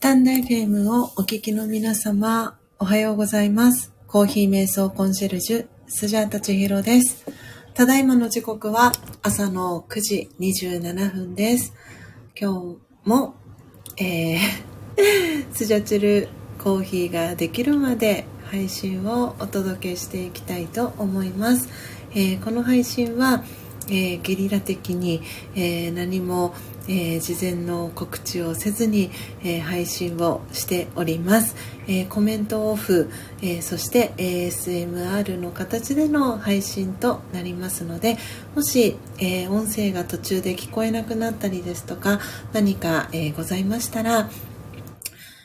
タンド FM をお聞きの皆様、おはようございます。コーヒー瞑想コンシェルジュ、スジャータチヒロです。ただいまの時刻は朝の9時27分です。今日も、えー、スジャチルコーヒーができるまで配信をお届けしていきたいと思います。えー、この配信は、えー、ゲリラ的に、えー、何も、えー、事前の告知をせずに、えー、配信をしております、えー、コメントオフ、えそして ASMR の形での配信となりますのでもし、え音声が途中で聞こえなくなったりですとか何か、えございましたら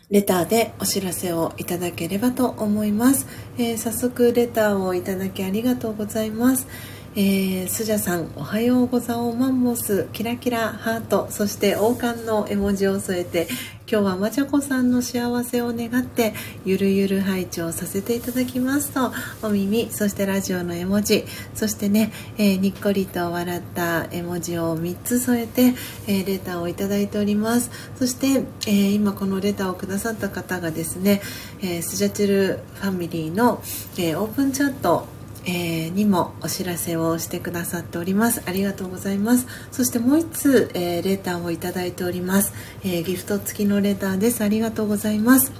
レターでお知らせをいただければと思います、え早速レターをいただきありがとうございます。えー、スジャさんおはようござおうマンモスキラキラハートそして王冠の絵文字を添えて今日はまちゃこさんの幸せを願ってゆるゆる配置をさせていただきますとお耳そしてラジオの絵文字そしてね、えー、にっこりと笑った絵文字を3つ添えて、えー、レターをいただいております。そして、えー、今このレターをくださった方がですね、えスジャチルファミリーの、えオープンチャットえー、にもお知らせをしてくださっておりますありがとうございますそしてもう1通、えー、レターをいただいております、えー、ギフト付きのレターですありがとうございます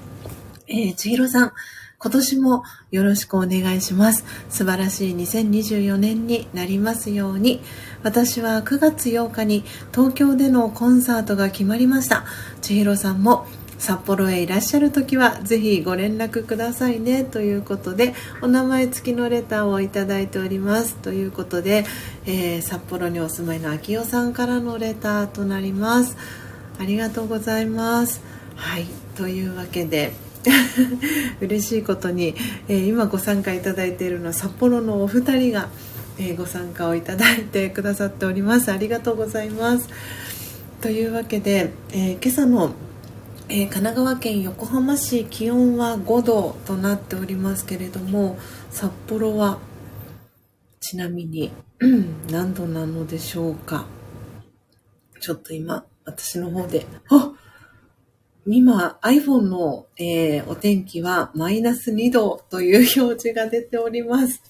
えー、千尋さん今年もよろしくお願いします。素晴らしい2024年になりますように。私は9月8日に東京でのコンサートが決まりました。千尋さんも札幌へいらっしゃる時はぜひご連絡くださいねということでお名前付きのレターをいただいております。ということで、えー、札幌にお住まいの秋代さんからのレターとなります。ありがとうございます。はい。というわけで 嬉しいことに、えー、今ご参加いただいているのは札幌のお二人が、えー、ご参加をいただいてくださっております。ありがとうございます。というわけで、え今朝のえー、神奈川県横浜市気温は5度となっておりますけれども札幌はちなみに、何度なのでしょうか。ちょっと今私の方であ今 iPhone の、えー、お天気はマイナス2度という表示が出ております。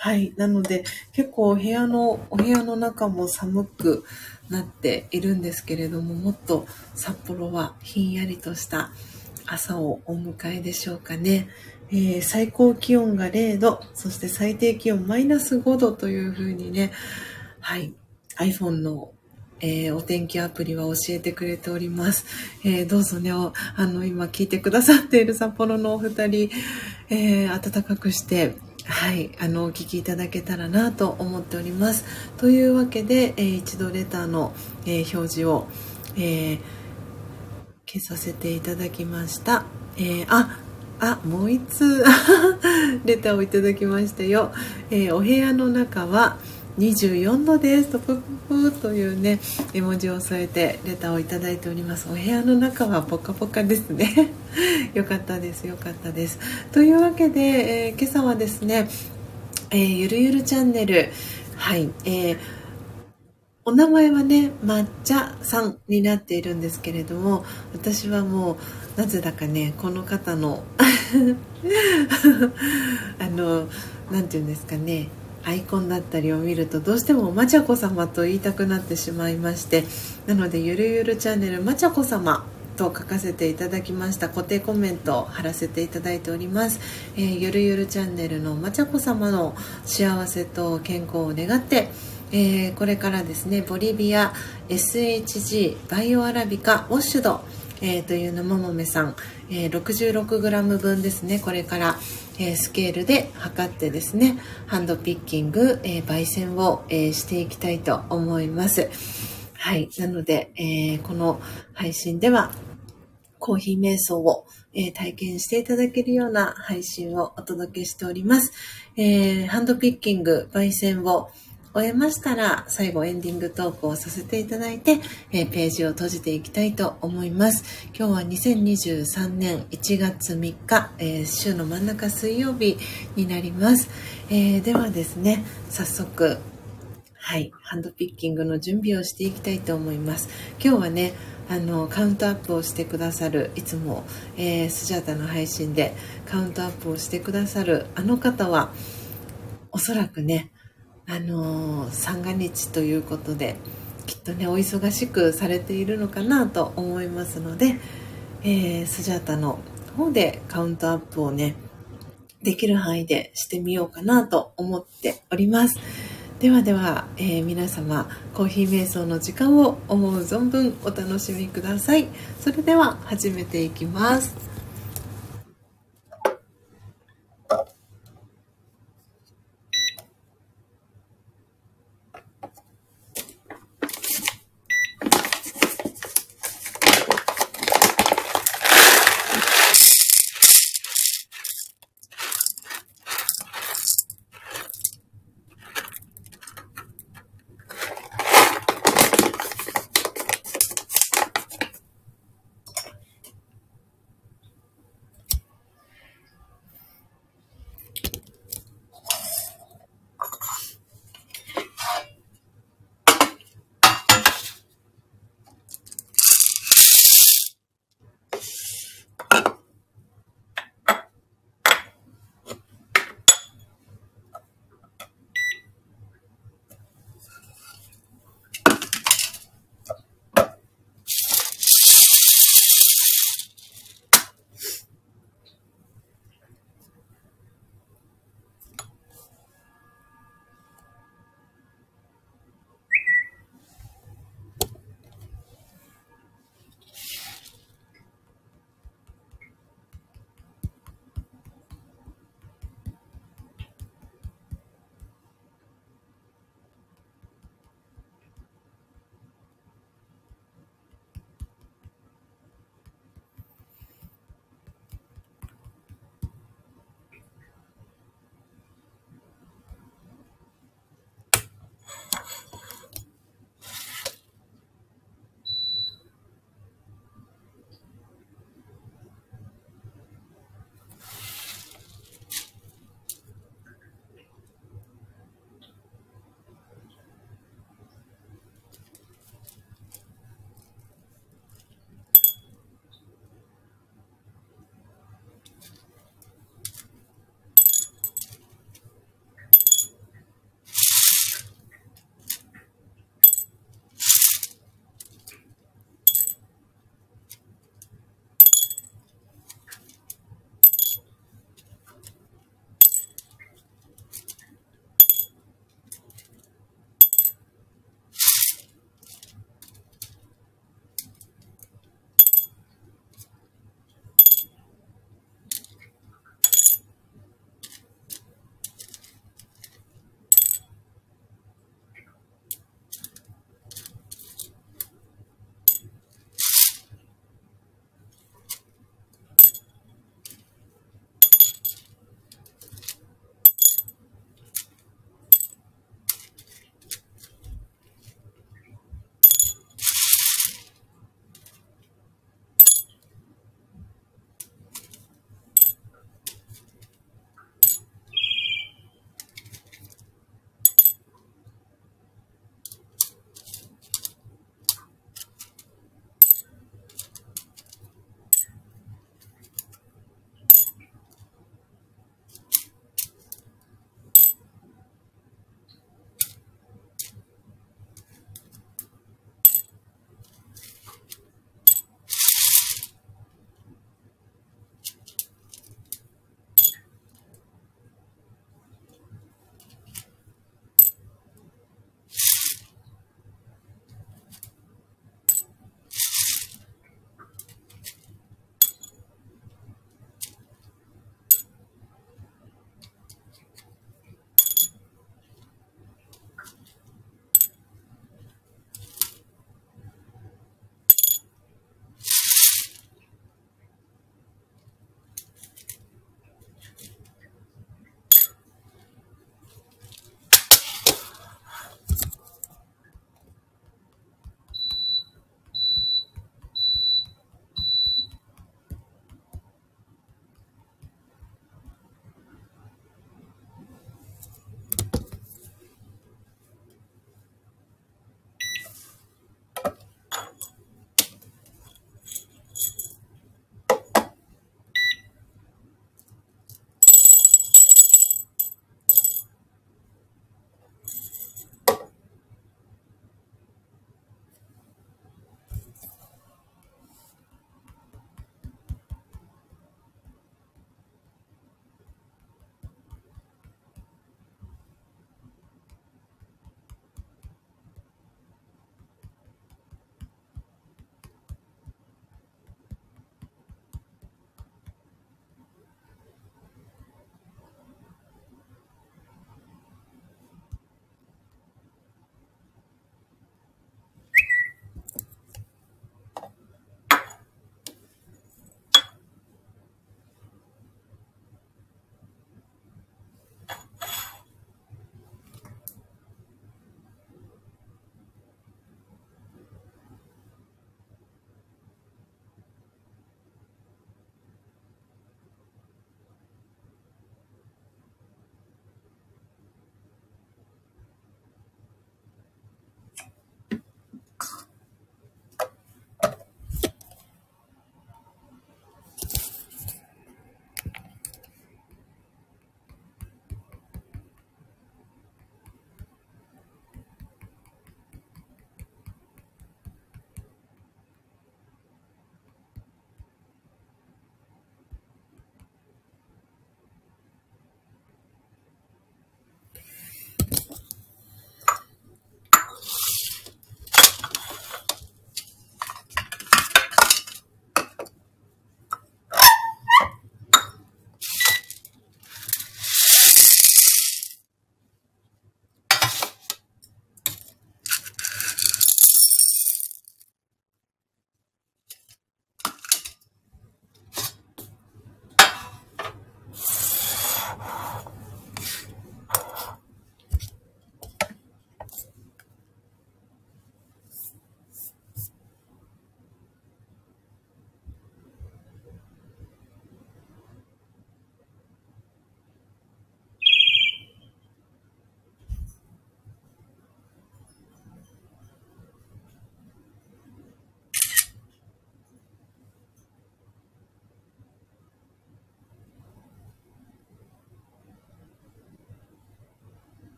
はい。なので、結構お部屋の、お部屋の中も寒くなっているんですけれども、もっと札幌はひんやりとした朝をお迎えでしょうかね。えー、最高気温が0度、そして最低気温マイナス5度というふうにね、はい。iPhone のえー、お天気アプリは教えてくれております。えー、どうぞね、あの、今聞いてくださっている札幌のお二人、えー、暖かくして、はい、あのお聞きいただけたらなと思っております。というわけで、えー、一度レターの、えー、表示を、えー、消させていただきました。えああ、もう一通 レターをいただきましたよ。えお部屋の中は、24度です。とプププというね絵文字を添えてレターをいただいております。お部屋の中はポカポカですね。よかったですよかったです。というわけで、えー、今朝はですね、えー、ゆるゆるチャンネル。はい、えーお名前はね抹茶さんになっているんですけれども私はもうなぜだかねこの方の あの何て言うんですかねアイコンだったりを見るとどうしてもまちゃこ様と言いたくなってしまいましてなのでゆるゆるチャンネルまちゃこ様と書かせていただきました。固定コメントを貼らせていただいております、えー、ゆるゆるチャンネルのまちゃこ様の幸せと健康を願ってえー、これからですねボリビア SHG バイオアラビカウォッシュド、えー、というのももめさん、えー、66g 分ですね。これからえスケールで測ってですねハンドピッキング、え焙煎を、えしていきたいと思います。はい。なので、えこの配信ではコーヒー瞑想を、え体験していただけるような配信をお届けしております、えハンドピッキング焙煎を終えましたら、最後エンディングトークをさせていただいて、えー、ページを閉じていきたいと思います。今日は2023年1月3日、えー、週の真ん中水曜日になります。えー、ではですね、早速、はい、ハンドピッキングの準備をしていきたいと思います。今日はね、あのカウントアップをしてくださるいつも、えー、スジャータの配信でカウントアップをしてくださるあの方はおそらくねあの三が日ということできっとねお忙しくされているのかなと思いますので、えー、スジャータの方でカウントアップをねできる範囲でしてみようかなと思っております。ではでは、えー、皆様コーヒー瞑想の時間を思う存分お楽しみくださいそれでは始めていきます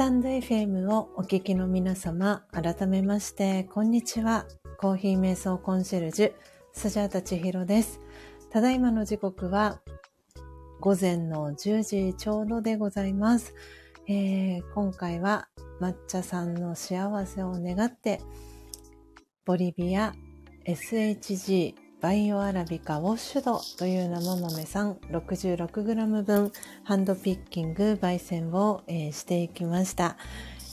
タンド FM をお聞きの皆様、改めまして、こんにちは。コーヒー瞑想コンシェルジュ、スジャータチヒロです。ただいまの時刻は、午前の10時ちょうどでございます。えー、今回は抹茶さんの幸せを願って、ボリビア SHG バイオアラビカウォッシュドという生豆さん 66g 分ハンドピッキング焙煎を、えー、していきました、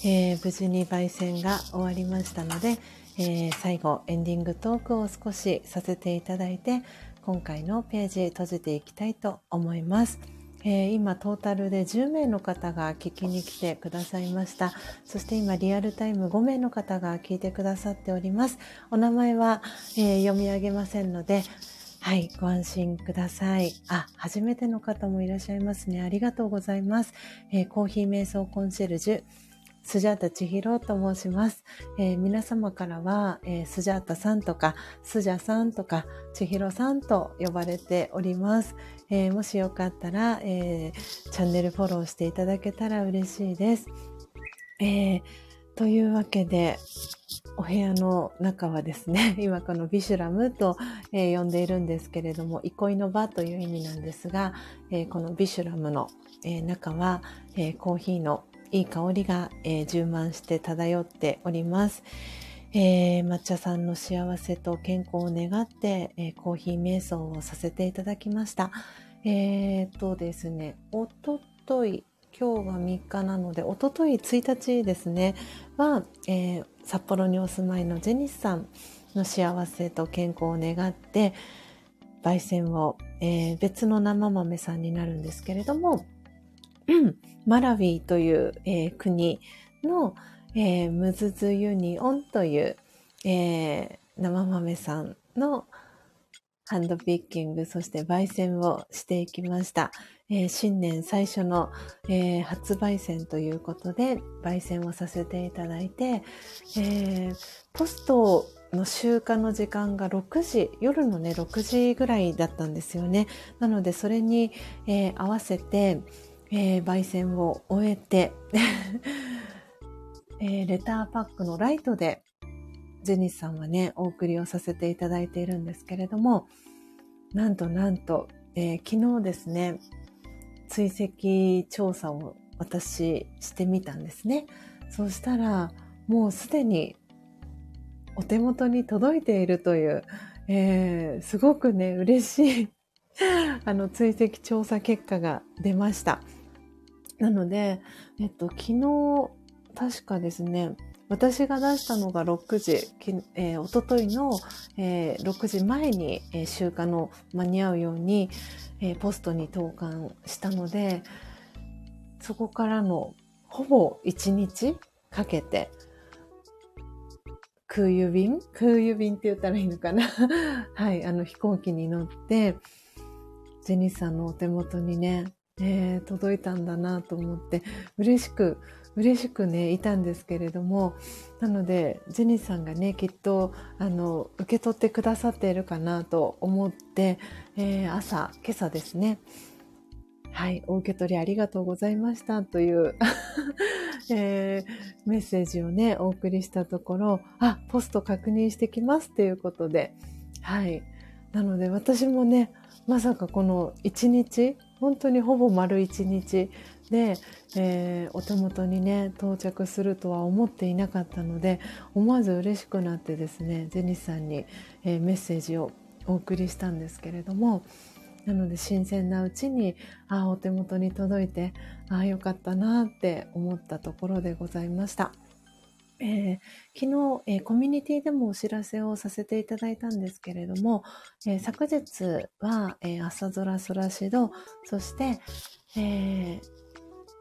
えー、無事に焙煎が終わりましたので、えー、最後エンディングトークを少しさせていただいて今回のページ閉じていきたいと思います。えー、今トータルで10名の方が聞きに来てくださいました。そして今リアルタイム5名の方が聞いてくださっております。お名前は、えー、読み上げませんので、はい、ご安心ください。あ、初めての方もいらっしゃいますね。ありがとうございます。えー、コーヒー瞑想コンシェルジュ、スジャータ千尋と申します。えー、皆様からは、えー、スジャータさんとか、スジャさんとか、千尋さんと呼ばれております。えー、もしよかったら、えチャンネルフォローしていただけたら嬉しいです。えというわけで、お部屋の中はですね、今このビシュラムと、え呼んでいるんですけれども、憩いの場という意味なんですが、えこのビシュラムの、え中は、えコーヒーのいい香りが、えー、充満して漂っております。えー、抹茶さんの幸せと健康を願って、えー、コーヒー瞑想をさせていただきました。えー、っとですね、おととい、今日が3日なので、おととい1日ですね、は、えー、札幌にお住まいのジェニスさんの幸せと健康を願って、焙煎を、えー、別の生豆さんになるんですけれども、マラウィという、えー、国の、えー、ムズズユニオンという、え、生豆さんのハンドピッキング、そして焙煎をしていきました。えー、新年最初の、えー、初焙煎ということで、焙煎をさせていただいて、えー、ポストの集荷の時間が6時、夜のね、6時ぐらいだったんですよね。なので、それに、え合わせて、えー、焙煎を終えて えー、レターパックのライトで、ジェニスさんはね、お送りをさせていただいているんですけれども、なんとなんと、えー、昨日ですね、追跡調査を私してみたんですね。そうしたら、もうすでにお手元に届いているという、えー、すごくね、嬉しい あの、追跡調査結果が出ました。なので、えっと、昨日、確かですね、私が出したのが6時、えー、おとといの、えー、6時前に、えー、集荷の間に合うように、えー、ポストに投函したので、そこからのほぼ1日かけて、空輸便？空輸便って言ったらいいのかな？はい、あの飛行機に乗って、ジェニスさんのお手元にね、え、届いたんだなと思って、嬉しく、嬉しくね、いたんですけれども、なので、ジェニーさんがね、きっと、あの、受け取ってくださっているかなと思って、えー、朝、今朝ですね、はい、お受け取りありがとうございましたという、えー、メッセージをね、お送りしたところ、あ、ポスト確認してきますということで、はい。なので私もね、まさかこの一日、本当にほぼ丸一日で、えー、お手元にね、到着するとは思っていなかったので、思わず嬉しくなってですね、ゼニスさんに、えー、メッセージをお送りしたんですけれども、なので新鮮なうちに、ああ、お手元に届いて、ああ、よかったなって思ったところでございました。えー、昨日、えー、コミュニティでもお知らせをさせていただいたんですけれども、えー、昨日は、え朝空空しど、そして、え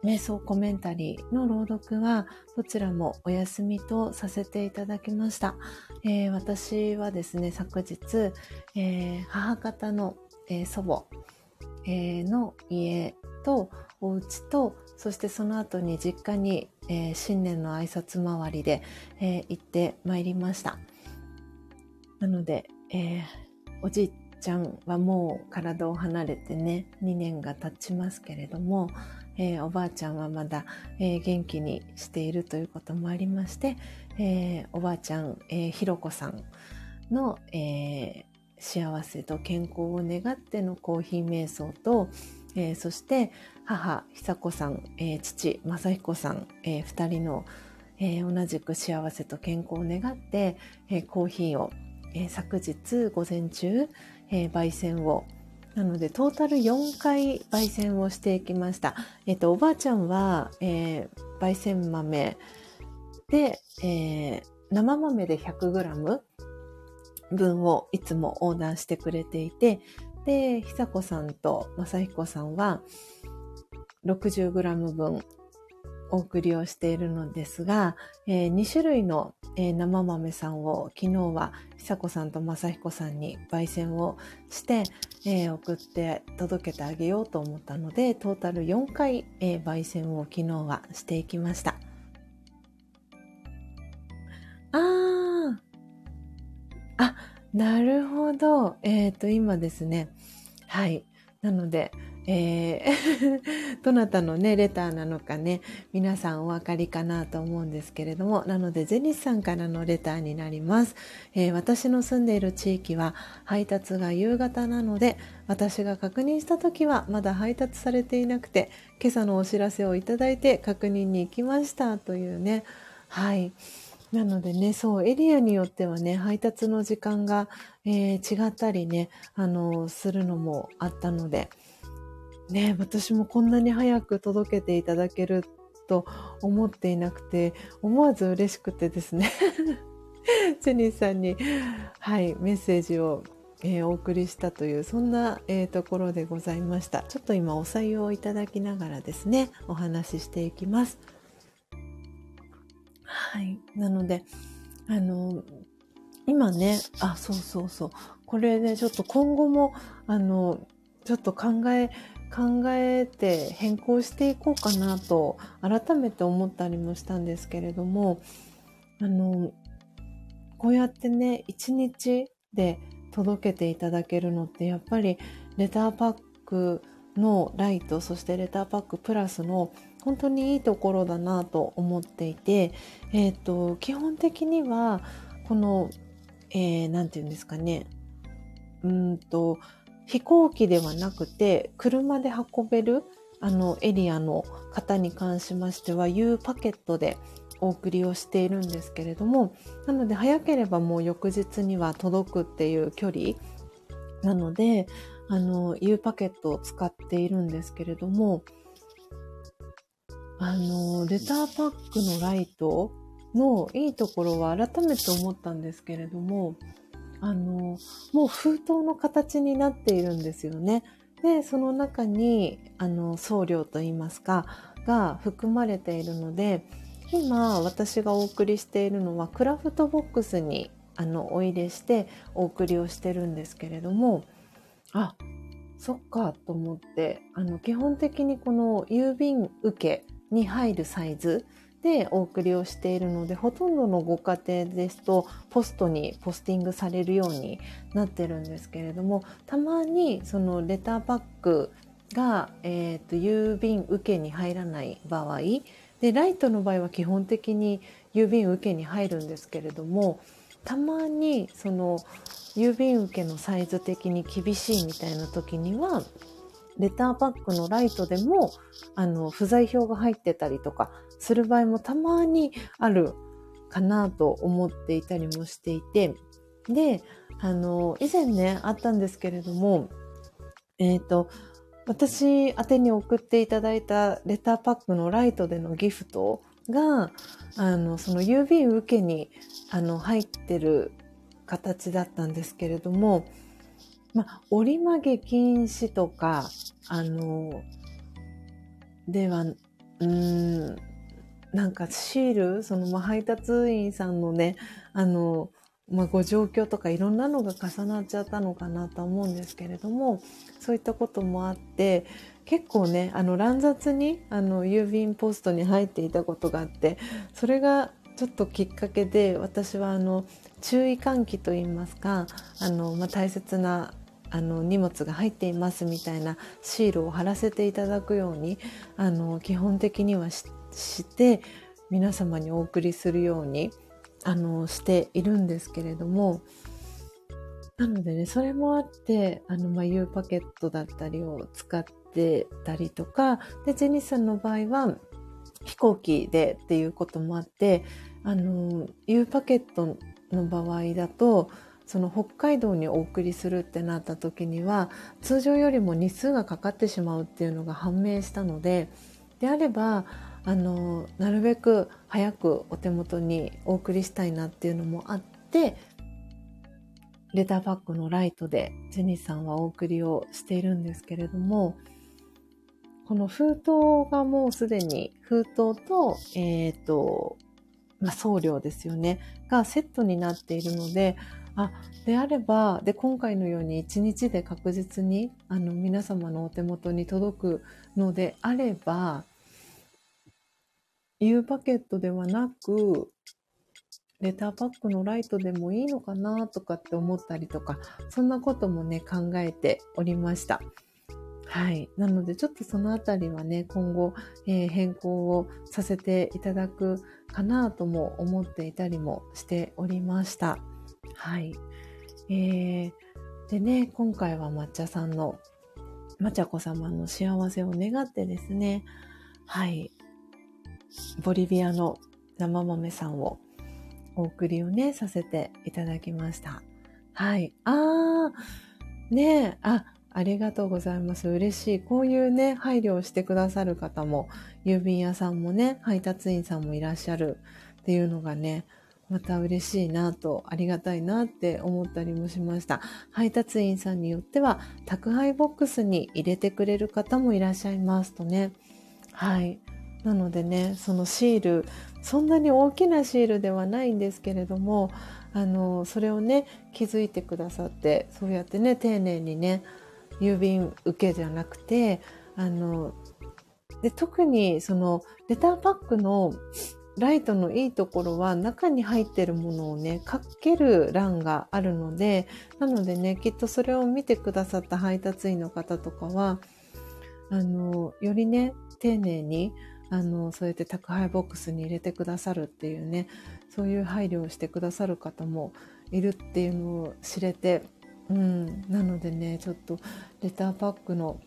瞑想コメンタリーの朗読は、どちらもお休みとさせていただきました。え私はですね、昨日、え母方の、え祖母、えの家とお家と、そしてその後に実家に、えー、新年の挨拶回りで、えー、行ってまいりました。なので、えー、おじいちゃんはもう体を離れてね、2年が経ちますけれども、えー、おばあちゃんはまだ、えー、元気にしているということもありまして、えー、おばあちゃん、えひろこさんの、え幸せと健康を願ってのコーヒー瞑想と、えそして母、久子さん、え父、正彦さん、え2人の、え同じく幸せと健康を願って、えコーヒーを、え昨日午前中、え焙煎をなので、トータル4回焙煎をしていきました。えっと、おばあちゃんは、えー、焙煎豆で、えー、生豆で 100g 分をいつもオーダーしてくれていて、で、久子さんと正彦さんは 60g 分お送りをしているのですが、えー、2種類の、えー、生豆さんを昨日は久子さんと正彦さんに焙煎をして、えー、送って届けてあげようと思ったので、トータル4回、え焙煎を昨日はしていきました。あー。あ、なるほど。えっ、と、今ですね。はい。なので、えー、どなたのね、レターなのかね、皆さんお分かりかなと思うんですけれども、なので、ゼニスさんからのレターになります。えー、私の住んでいる地域は配達が夕方なので、私が確認した時はまだ配達されていなくて、今朝のお知らせをいただいて確認に行きましたというね、はい。なのでね、そう、エリアによってはね、配達の時間が、えー、違ったりね、あの、するのもあったので、ね、私もこんなに早く届けていただけると思っていなくて、思わず嬉しくてですね。ジェニーさんに、はい、メッセージを、えー、お送りしたという、そんな、えー、ところでございました。ちょっと今お採用いただきながらですね、お話ししていきます。はい。なので、あの、今ね、あ、そうそうそう。これね、ちょっと今後も、あの、ちょっと考え、考えて変更していこうかなと改めて思ったりもしたんですけれども、あの、こうやってね、一日で届けていただけるのってやっぱりレターパックのライト、そしてレターパックプラスの本当にいいところだなと思っていて、え、ー、と、基本的には、この、えー、て言うんですかね、うんと、飛行機ではなくて、車で運べる、あの、エリアの方に関しましては、U パケットでお送りをしているんですけれども、なので早ければもう翌日には届くっていう距離なので、あの、U パケットを使っているんですけれども、あの、レターパックのライトのいいところは改めて思ったんですけれども、あの、もう封筒の形になっているんですよね。で、その中に、あの、送料といいますか、が含まれているので、今私がお送りしているのはクラフトボックスにあのお入れしてお送りをしてるんですけれども、あ、そっかと思って、あの基本的にこの郵便受けに入るサイズでお送りをしているので、ほとんどのご家庭ですと、ポストにポスティングされるようになってるんですけれども、たまにそのレターパックが、えっ、ー、と、郵便受けに入らない場合、で、ライトの場合は基本的に郵便受けに入るんですけれども、たまにその郵便受けのサイズ的に厳しいみたいな時には、レターパックのライトでも、あの、不在票が入ってたりとかする場合もたまにあるかなと思っていたりもしていて、で、あの、以前ね、あったんですけれども、えっ、ー、と、私宛てに送っていただいたレターパックのライトでのギフトが、あの、その郵便受けに、あの、入ってる形だったんですけれども、まあ、折り曲げ禁止とか、あの、では、うーん、なんかシール、その、まあ、配達員さんのね、あの、まあ、ご状況とかいろんなのが重なっちゃったのかなと思うんですけれども、そういったこともあって、結構ね、あの乱雑にあの郵便ポストに入っていたことがあって、それがちょっときっかけで私はあの注意喚起といいますか、あの、まあ、大切なあの荷物が入っていますみたいなシールを貼らせていただくようにあの基本的にはして皆様にお送りするようにあのしているんですけれどもなのでねそれもあってあの、まあ、U パケットだったりを使ってたりとかでジェニスさんの場合は飛行機でっていうこともあってあの U パケットの場合だとその北海道にお送りするってなった時には通常よりも日数がかかってしまうっていうのが判明したのでであればあのなるべく早くお手元にお送りしたいなっていうのもあってレターパックのライトでジェニーさんはお送りをしているんですけれどもこの封筒がもうすでに封筒と,、えーとまあ、送料ですよねがセットになっているのであ、であれば、で、今回のように1日で確実に、あの、皆様のお手元に届くのであれば、U パケットではなく、レターパックのライトでもいいのかなとかって思ったりとか、そんなこともね、考えておりました。はい。なので、ちょっとそのあたりはね、今後、えー、変更をさせていただくかなとも思っていたりもしておりました。はい。えー、でね、今回は抹茶さんの、まちゃこ様の幸せを願ってですね、はい。ボリビアの生豆さんをお送りをね、させていただきました。はい。あー、ねえ、あ、ありがとうございます。嬉しい。こういうね、配慮をしてくださる方も、郵便屋さんもね、配達員さんもいらっしゃるっていうのがね、また嬉しいなと、ありがたいなって思ったりもしました。配達員さんによっては、宅配ボックスに入れてくれる方もいらっしゃいますとね。はい。なのでね、そのシール、そんなに大きなシールではないんですけれども、あの、それをね、気づいてくださって、そうやってね、丁寧にね、郵便受けじゃなくて、あの、で、特にその、レターパックのライトのいいところは中に入ってるものをね、かける欄があるので、なのでね、きっとそれを見てくださった配達員の方とかは、あの、よりね、丁寧に、あの、そうやって宅配ボックスに入れてくださるっていうね、そういう配慮をしてくださる方もいるっていうのを知れて、うん、なのでね、ちょっとレターパックの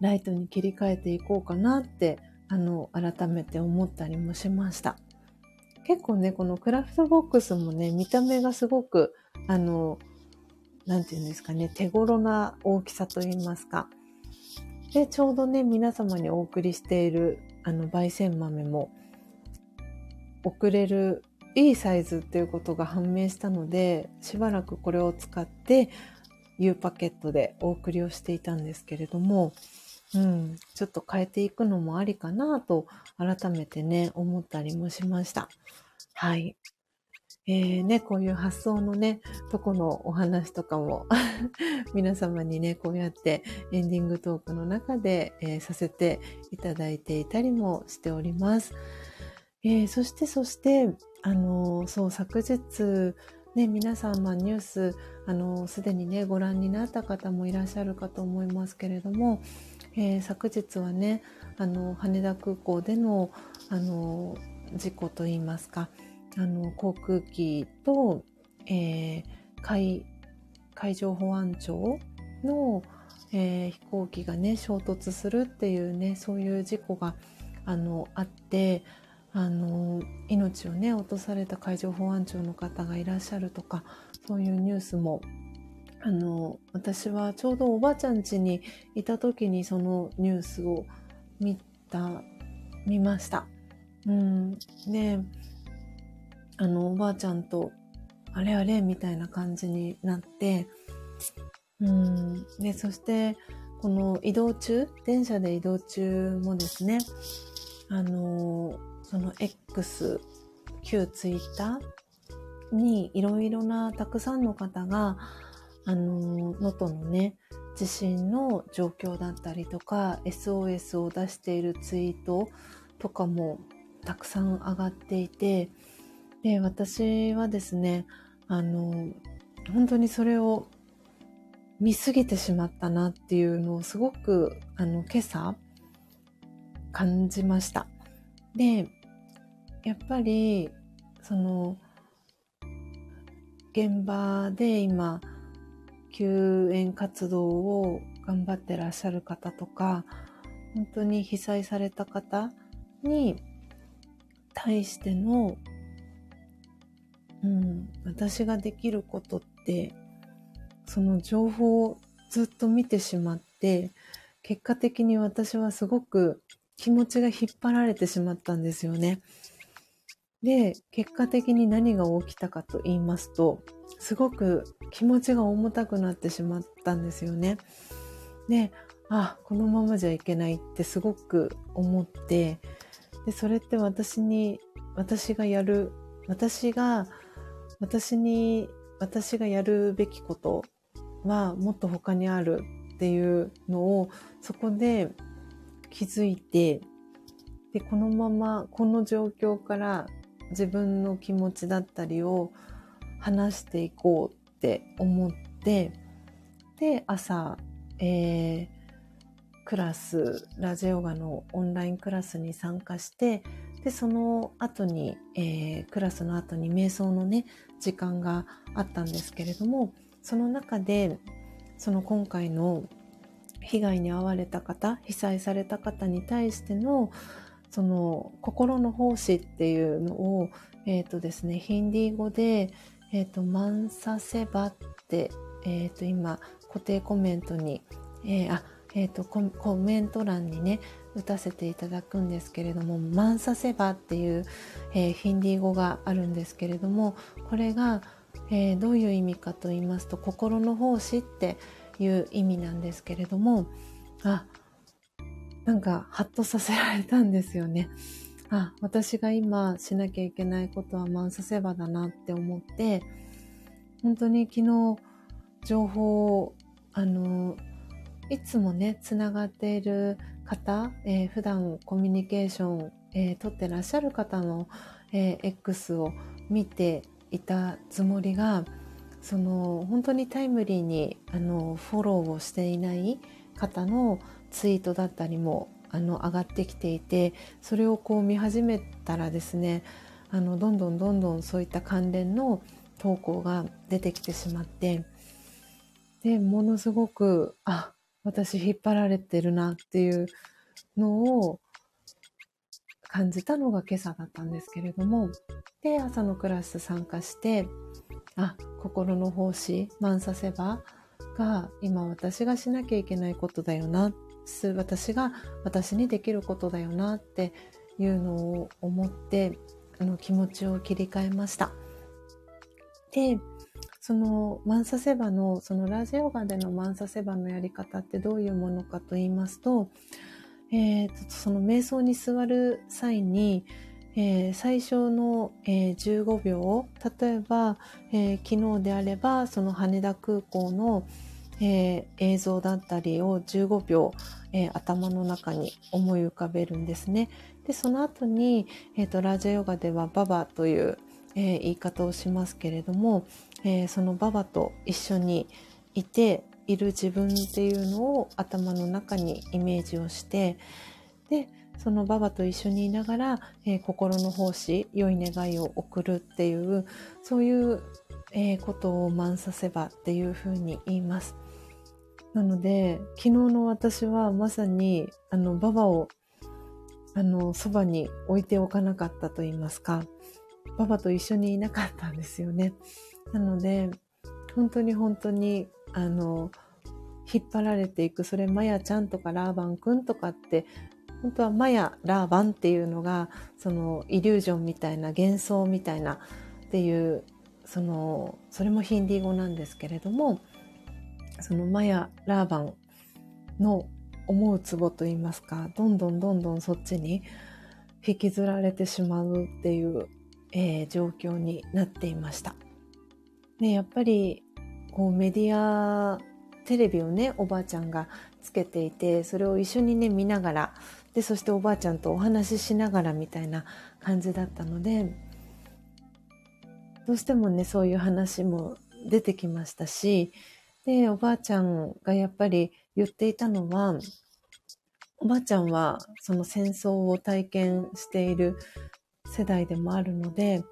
ライトに切り替えていこうかなってあの、改めて思ったりもしました。結構ね、このクラフトボックスもね、見た目がすごく、あの、なんていうんですかね、手頃な大きさといいますか。で、ちょうどね、皆様にお送りしている、あの、焙煎豆も、送れるいいサイズっていうことが判明したので、しばらくこれを使って、U パケットでお送りをしていたんですけれども、うん、ちょっと変えていくのもありかなと改めてね、思ったりもしました。はい。えー、ね、こういう発想のね、とこのお話とかも 皆様にね、こうやってエンディングトークの中で、えー、させていただいていたりもしております。えー、そしてそして、あのそう、昨日、ね、皆さん、まあ、ニュース、あの、すでにね、ご覧になった方もいらっしゃるかと思いますけれども、えー、昨日はねあの羽田空港でのあの事故といいますかあの航空機と、えー、海海上保安庁の、えー、飛行機がね衝突するっていうねそういう事故があのあってあの命をね落とされた海上保安庁の方がいらっしゃるとかそういうニュースもあの、私はちょうどおばあちゃん家にいた時にそのニュースを見た、見ました。うん。で、あの、おばあちゃんと、あれあれみたいな感じになって、うん。で、そして、この移動中、電車で移動中もですね、あの、その X、旧ツイッターにいろいろなたくさんの方が、あの、能登のね、地震の状況だったりとか、SOS を出しているツイートとかもたくさん上がっていて、で、私はですね、あの、本当にそれを見すぎてしまったなっていうのをすごく、あの、今朝、感じました。で、やっぱり、その、現場で今、救援活動を頑張ってらっしゃる方とか、本当に被災された方に対しての、うん、私ができることって、その情報をずっと見てしまって、結果的に私はすごく気持ちが引っ張られてしまったんですよね。で、結果的に何が起きたかと言いますと、すごく気持ちが重たくなってしまったんですよね。で、あ、このままじゃいけないってすごく思って、で、それって私に、私がやる、私が、私に、私がやるべきことはもっと他にあるっていうのをそこで気づいて、で、このままこの状況から自分の気持ちだったりを話していこうって思って、で、朝、えー、クラス、ラジオガのオンラインクラスに参加して、で、その後に、えー、クラスの後に瞑想のね、時間があったんですけれども、その中で、その今回の被害に遭われた方、被災された方に対しての、その心の奉仕っていうのを、えっ、ー、とですね、ヒンディー語で、えっ、ー、と、マンサセバって、えっ、ー、と、今、固定コメントに、えー、あ、えっ、とコ、コメント欄にね、打たせていただくんですけれども、マンサセバっていう、えヒンディー語があるんですけれども、これが、えどういう意味かと言いますと、心の奉仕っていう意味なんですけれども、あ、なんかハッとさせられたんですよね。あ、私が今しなきゃいけないことはマンサセバだなって思って、本当に昨日情報を、あの、いつもね、つながっている方、えー、普段コミュニケーション、えー、取ってらっしゃる方の、えー、X を見ていたつもりが、その本当にタイムリーにあのフォローをしていない方のツイートだったりもあの上がってきていてそれをこう見始めたらですねあのどんどんどんどんそういった関連の投稿が出てきてしまってでものすごくあ私引っ張られてるなっていうのを感じたのが今朝だったんですけれどもで朝のクラス参加してあ、心の奉仕、満させばが今私がしなきゃいけないことだよなっ、私が私にできることだよなっていうのを思って、あの気持ちを切り替えました。で、そのマンサセバの、そのラジオガでのマンサセバのやり方ってどういうものかと言いますと、えー、その瞑想に座る際に、えー、最初の、えー、15秒、例えば、えー、昨日であれば、その羽田空港の、え映像だったりを15秒、え頭の中に思い浮かべるんですね。で、その後に、えっ、と、ラジオヨガではババという、え言い方をしますけれども、えそのババと一緒にいている自分っていうのを頭の中にイメージをして、で、そのババと一緒にいながら、え、心の奉仕、良い願いを送るっていう、そういう、え、ことを満させばっていうふうに言います。なので、昨日の私はまさに、あの、ババを、あの、そばに置いておかなかったと言いますか、ババと一緒にいなかったんですよね。なので、本当に本当に、あの、引っ張られていく、それ、マヤちゃんとかラーバンくんとかって本当はマヤ、ラーバンっていうのが、そのイリュージョンみたいな幻想みたいなっていう、その、それもヒンディー語なんですけれども、そのマヤ、ラーバンの思うツボといいますか、どんどんどんどんそっちに引きずられてしまうっていう、えー、状況になっていました。で、やっぱり、こうメディア、テレビをね、おばあちゃんがつけていて、それを一緒にね、見ながら、で、そしておばあちゃんとお話ししながらみたいな感じだったので、どうしてもね、そういう話も出てきましたし、で、おばあちゃんがやっぱり言っていたのは、おばあちゃんはその戦争を体験している世代でもあるので、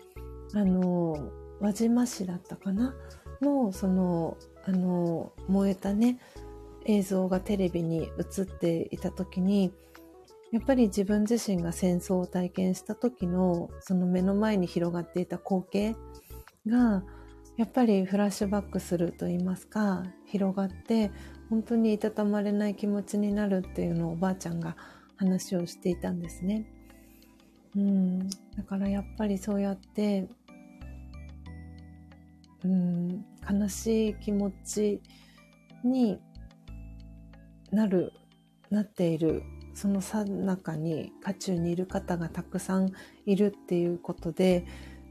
あの、輪島市だったかな？の、その、あの、燃えたね、映像がテレビに映っていた時に、やっぱり自分自身が戦争を体験した時の、その目の前に広がっていた光景が、やっぱりフラッシュバックすると言いますか、広がって、本当にいたたまれない気持ちになるっていうのをおばあちゃんが話をしていたんですね。うん。だからやっぱりそうやって、うん、悲しい気持ちになる、なっている、そのさなかに、渦中にいる方がたくさんいるっていうことで、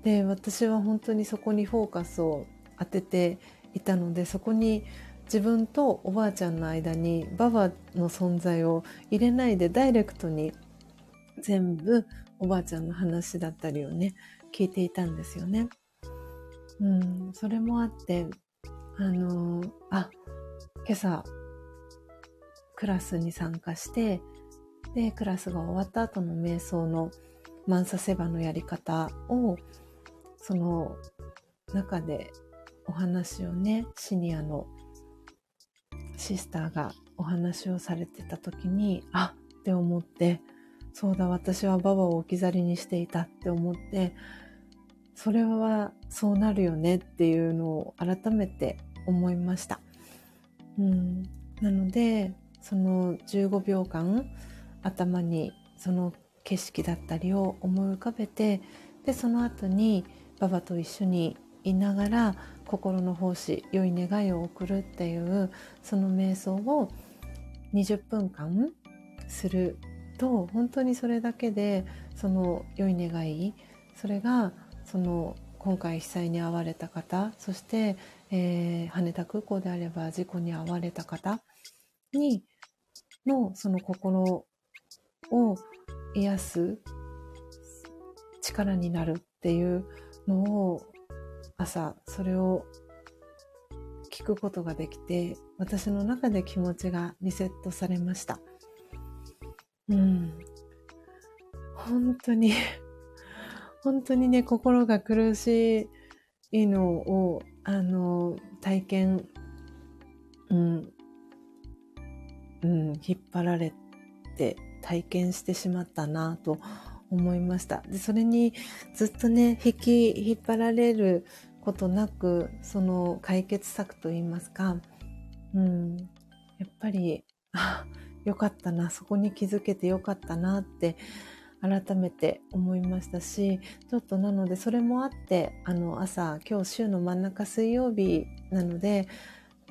で、私は本当にそこにフォーカスを当てていたので、そこに自分とおばあちゃんの間にババの存在を入れないでダイレクトに全部おばあちゃんの話だったりをね、聞いていたんですよね。うん、それもあって、あのー、あ、今朝、クラスに参加して、で、クラスが終わった後の瞑想のマンサセバのやり方を、その中でお話をね、シニアのシスターがお話をされてた時に、あって思って、そうだ、私はババを置き去りにしていたって思って、それはそうなるよねっていうのを改めて思いました。うん、なので、その15秒間頭にその景色だったりを思い浮かべて、で、その後にババと一緒にいながら心の奉仕、良い願いを送るっていうその瞑想を20分間すると本当にそれだけでその良い願いそれがその今回被災に遭われた方そして、えー、羽田空港であれば事故に遭われた方にのその心を癒す力になるっていうのを朝それを聞くことができて私の中で気持ちがリセットされました。うん。本当に 本当にね、心が苦しいのを、あの、体験、うん、うん、引っ張られて体験してしまったなと思いました。で、それにずっとね、引き、引っ張られることなく、その解決策といいますか、うん、やっぱり、あ、よかったな、そこに気づけてよかったなって改めて思いましたし、ちょっとなのでそれもあって、あの朝、今日週の真ん中水曜日なので、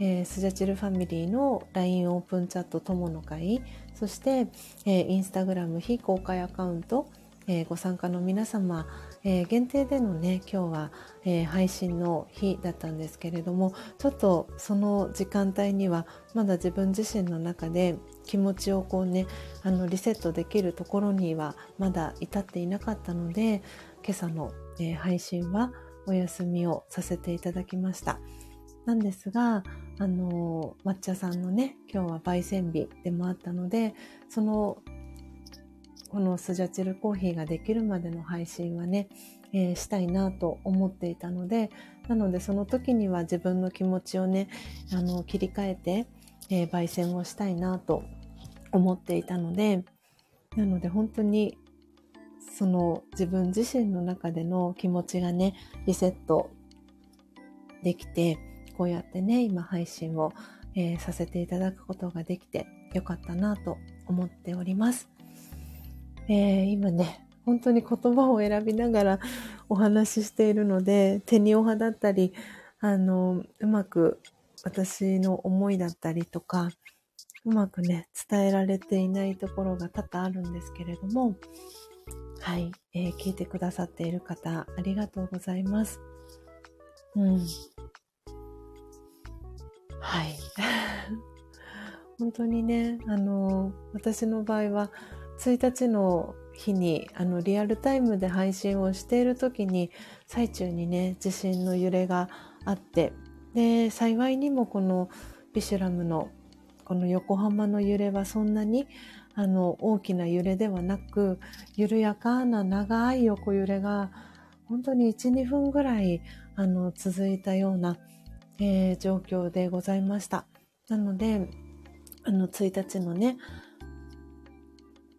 えー、スジャチルファミリーの LINE オープンチャット友の会、そして、えー、インスタグラム非公開アカウント、えー、ご参加の皆様、えー、限定でのね、今日は、えー、配信の日だったんですけれども、ちょっとその時間帯にはまだ自分自身の中で気持ちをこうね、あのリセットできるところにはまだ至っていなかったので、今朝の、え配信はお休みをさせていただきました。なんですが、あの抹茶さんのね、今日は焙煎日でもあったので、そのこのスジャチルコーヒーができるまでの配信はね、えー、したいなと思っていたので、なのでその時には自分の気持ちをね、あの、切り替えて、えー、焙煎をしたいなと思っていたので、なので本当にその自分自身の中での気持ちがね、リセットできて、こうやってね、今配信を、えー、させていただくことができてよかったなと思っております。えー、今ね、本当に言葉を選びながらお話ししているので、手におはだったり、あの、うまく私の思いだったりとか、うまくね、伝えられていないところが多々あるんですけれども、はい、えー、聞いてくださっている方、ありがとうございます。うん。はい。本当にね、あの、私の場合は、1日の日にあのリアルタイムで配信をしている時に最中にね地震の揺れがあってで、幸いにもこのビシュラムのこの横浜の揺れはそんなにあの大きな揺れではなく、緩やかな長い横揺れが本当に1、2分ぐらいあの続いたような、えー、状況でございました。なので、あの1日のね、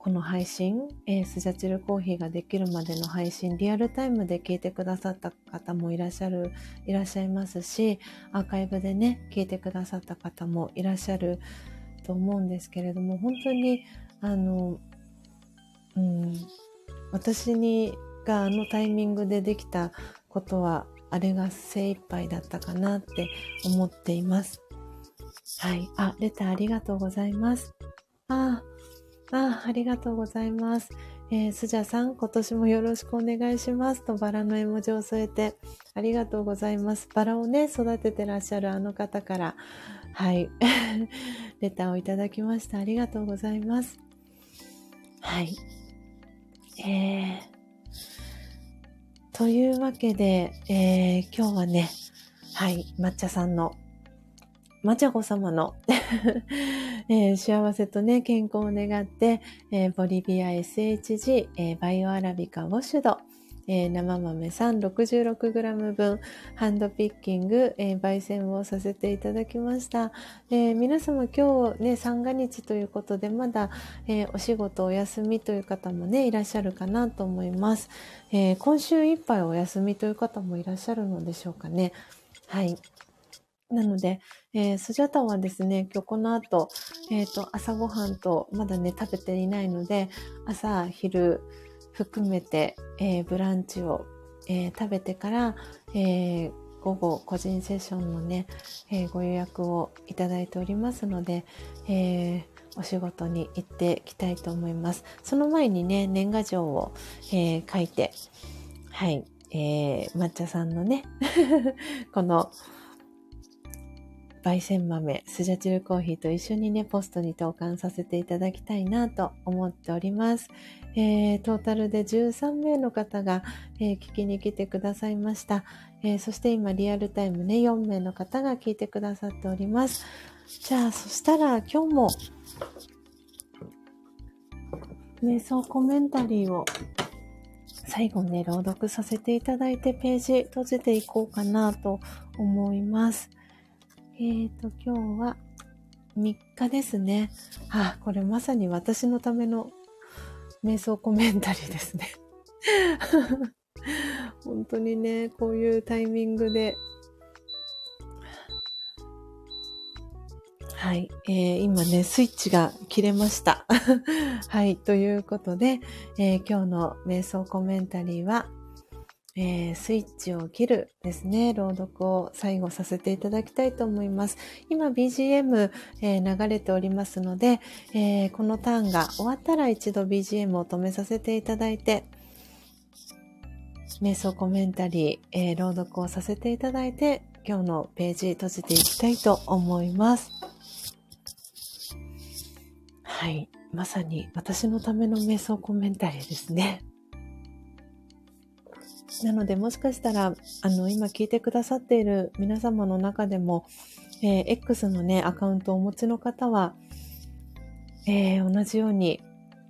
この配信、えー、スジャチルコーヒーができるまでの配信、リアルタイムで聞いてくださった方もいらっしゃる、いらっしゃいますし、アーカイブでね、聞いてくださった方もいらっしゃると思うんですけれども、本当に、あの、うん、私にがあのタイミングでできたことは、あれが精一杯だったかなって思っています。はい。あ、レターありがとうございます。あ、あ、あありがとうございます。えー、スジャさん、今年もよろしくお願いしますとバラの絵文字を添えて、ありがとうございます。バラをね、育ててらっしゃるあの方から、はい、レターをいただきました。ありがとうございます。はい。えー、というわけで、えー、今日はね、はい、抹茶さんのまちゃこ様の えー、幸せとね、健康を願って、えー、ボリビア SHG、えー、バイオアラビカウォシュド、えー、生豆3 66g 分、ハンドピッキング、えー、焙煎をさせていただきました。えー、皆様今日ね、三が日ということで、まだ、えお仕事お休みという方もね、いらっしゃるかなと思います。え今週いっぱいお休みという方もいらっしゃるのでしょうかね。はい。なので、えー、スジャタはですね、今日この後、えっ、ー、と、朝ごはんとまだね、食べていないので、朝、昼含めて、えー、ブランチを、えー、食べてから、えー、午後個人セッションのね、えー、ご予約をいただいておりますので、えー、お仕事に行ってきたいと思います。その前にね、年賀状を、えー、書いて、はい、えー、抹茶さんのね、この、焙煎豆、スジャチルコーヒーと一緒にね、ポストに投函させていただきたいなと思っております。えー、トータルで13名の方が、えー、聞きに来てくださいました、えー、そして今リアルタイムね、4名の方が聞いてくださっております。じゃあ、そしたら今日も、瞑想コメンタリーを最後ね、朗読させていただいてページ閉じていこうかなと思います。えーと、今日は3日ですね。あ、これまさに私のための瞑想コメンタリーですね。本当にね、こういうタイミングで、はい、えー、今ね、スイッチが切れました。はい、ということで、えー、今日の瞑想コメンタリーは、えー、スイッチを切るですね、朗読を最後させていただきたいと思います。今 BGM、えー、流れておりますので、えー、このターンが終わったら一度 BGM を止めさせていただいて、瞑想コメンタリー、え朗読をさせていただいて、今日のページ閉じていきたいと思います。はい。まさに私のための瞑想コメンタリーですね。なので、もしかしたら、あの、今聞いてくださっている皆様の中でも、えー、X のね、アカウントをお持ちの方は、えー、同じように、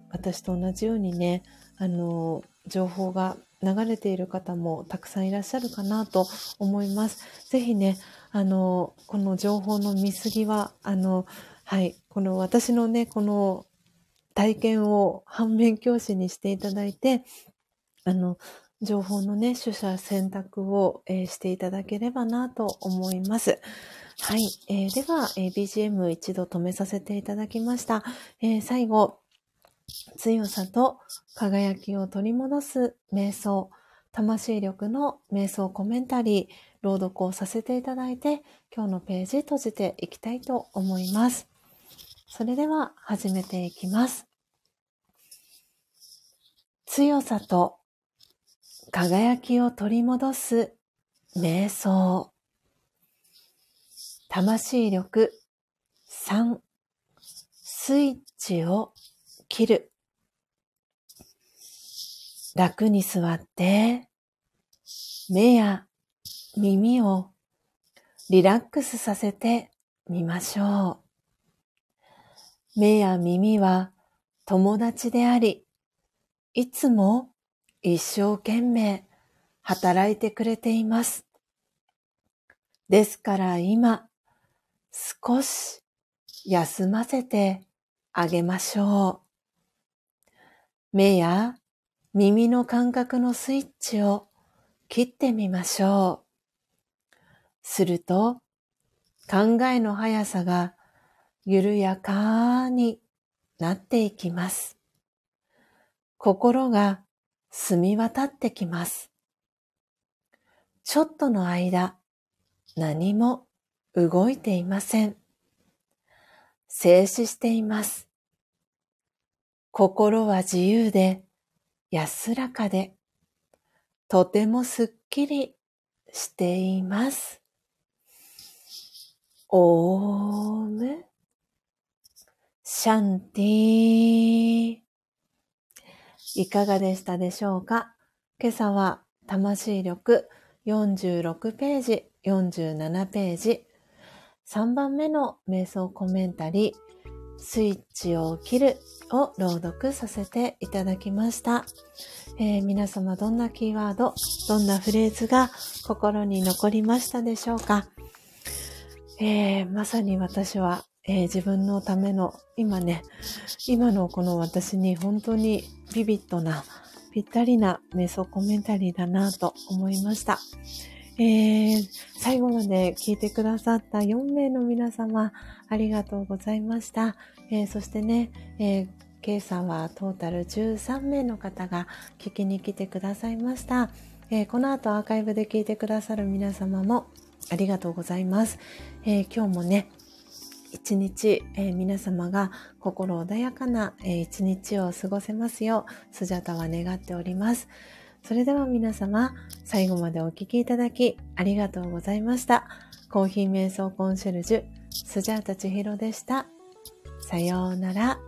私と同じようにね、あの、情報が流れている方もたくさんいらっしゃるかなと思います。ぜひね、あの、この情報の見過ぎは、あの、はい、この私のね、この体験を反面教師にしていただいて、あの、情報のね、取捨選択を、えー、していただければなと思います。はい。えー、では、えー、BGM 一度止めさせていただきました。え最後、強さと輝きを取り戻す瞑想、魂力の瞑想コメンタリー、朗読をさせていただいて、今日のページ閉じていきたいと思います。それでは始めていきます。強さと輝きを取り戻す瞑想。魂力3、スイッチを切る。楽に座って、目や耳をリラックスさせてみましょう。目や耳は友達であり、いつも一生懸命働いてくれています。ですから今、少し休ませてあげましょう。目や耳の感覚のスイッチを切ってみましょう。すると、考えの速さが緩やかになっていきます。心が澄み渡ってきます。ちょっとの間、何も動いていません。静止しています。心は自由で安らかでとてもすっきりしています。オームシャンティーいかがでしたでしょうか？今朝は魂力46ページ、47ページ、3番目の瞑想コメンタリー、スイッチを切るを朗読させていただきました。えー、皆様どんなキーワード、どんなフレーズが心に残りましたでしょうか、えー、まさに私は、えー、自分のための今ね、今のこの私に本当にビビッドなぴったりな瞑想コメンタリーだなと思いました。えー、最後まで聞いてくださった4名の皆様、ありがとうございました。えー、そしてね、えー、今朝はトータル13名の方が聞きに来てくださいました。えー、この後アーカイブで聞いてくださる皆様もありがとうございます。え、今日もね、一日、えー、皆様が心穏やかな、えー、一日を過ごせますよう、スジャタは願っております。それでは皆様、最後までお聴きいただきありがとうございました。コーヒー瞑想コンシェルジュ、スジャータ千尋でした。さようなら。